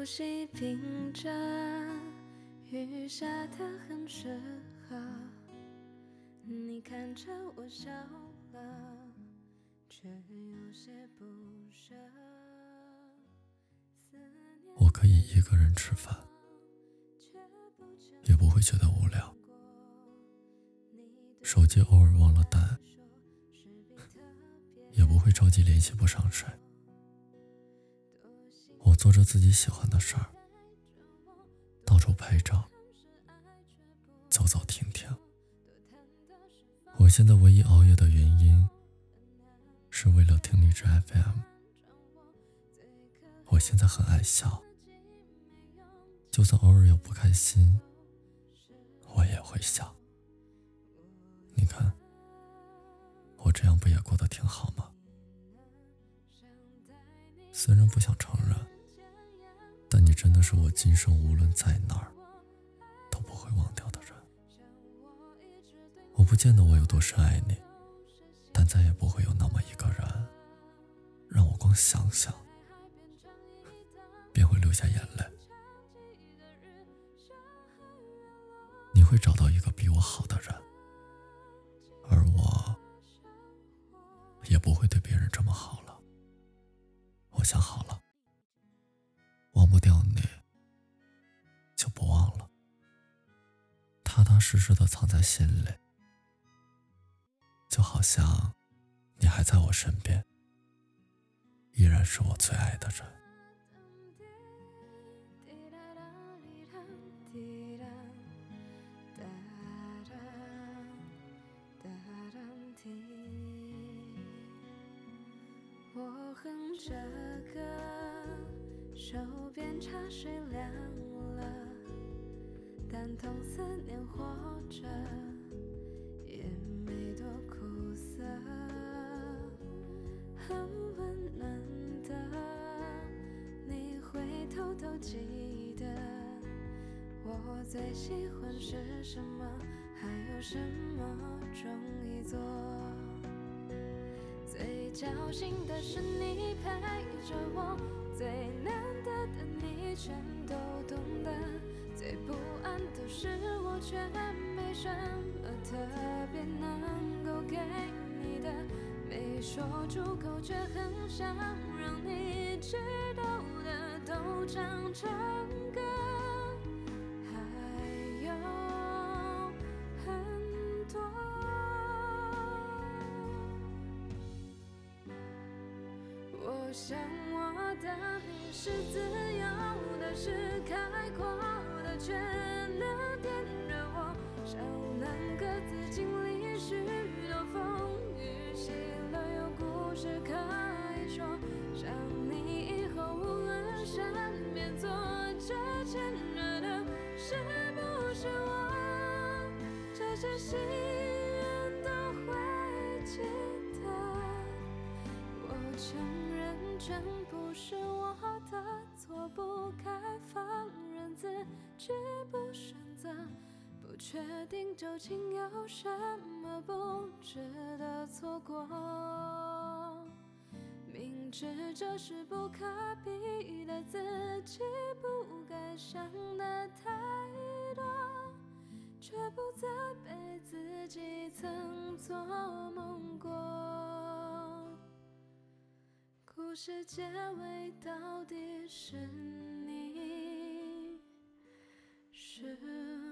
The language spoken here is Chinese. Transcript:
呼吸屏着，雨下的很适合。你看着我笑了，却有些不舍。我可以一个人吃饭，也不会觉得无聊。手机偶尔忘了带，也不会着急联系不上谁。做着自己喜欢的事儿，到处拍照，走走停停。我现在唯一熬夜的原因，是为了听励志 FM。我现在很爱笑，就算偶尔有不开心，我也会笑。你看，我这样不也过得挺好吗？虽然不想承认，但你真的是我今生无论在哪儿都不会忘掉的人。我不见得我有多深爱你，但再也不会有那么一个人，让我光想想便会流下眼泪。你会找到一个比我好的人，而我也不会对别人这么好了。我想好了，踏踏实实的藏在心里，就好像你还在我身边，依然是我最爱的人。这个手边茶水凉了，但同思念活着也没多苦涩，很温暖的。你会偷偷记得我最喜欢是什么，还有什么容易做。最侥幸的是你陪着我，最难得的你全我却没什么特别能够给你的，没说出口却很想让你知道的都唱成歌。还有很多我想我的你是自由的，是开阔的，却。少男各自经历许多风雨，喜乐有故事可以说。想你以后无论身边坐着牵着的，是不是我？这些心愿都会记得。我承。全不是我的错，不该放任自己不选择，不确定究竟有什么不值得错过，明知这是不可比的自己，不该想的太多，却不责备自己曾做梦过。故事结尾到底是你，是？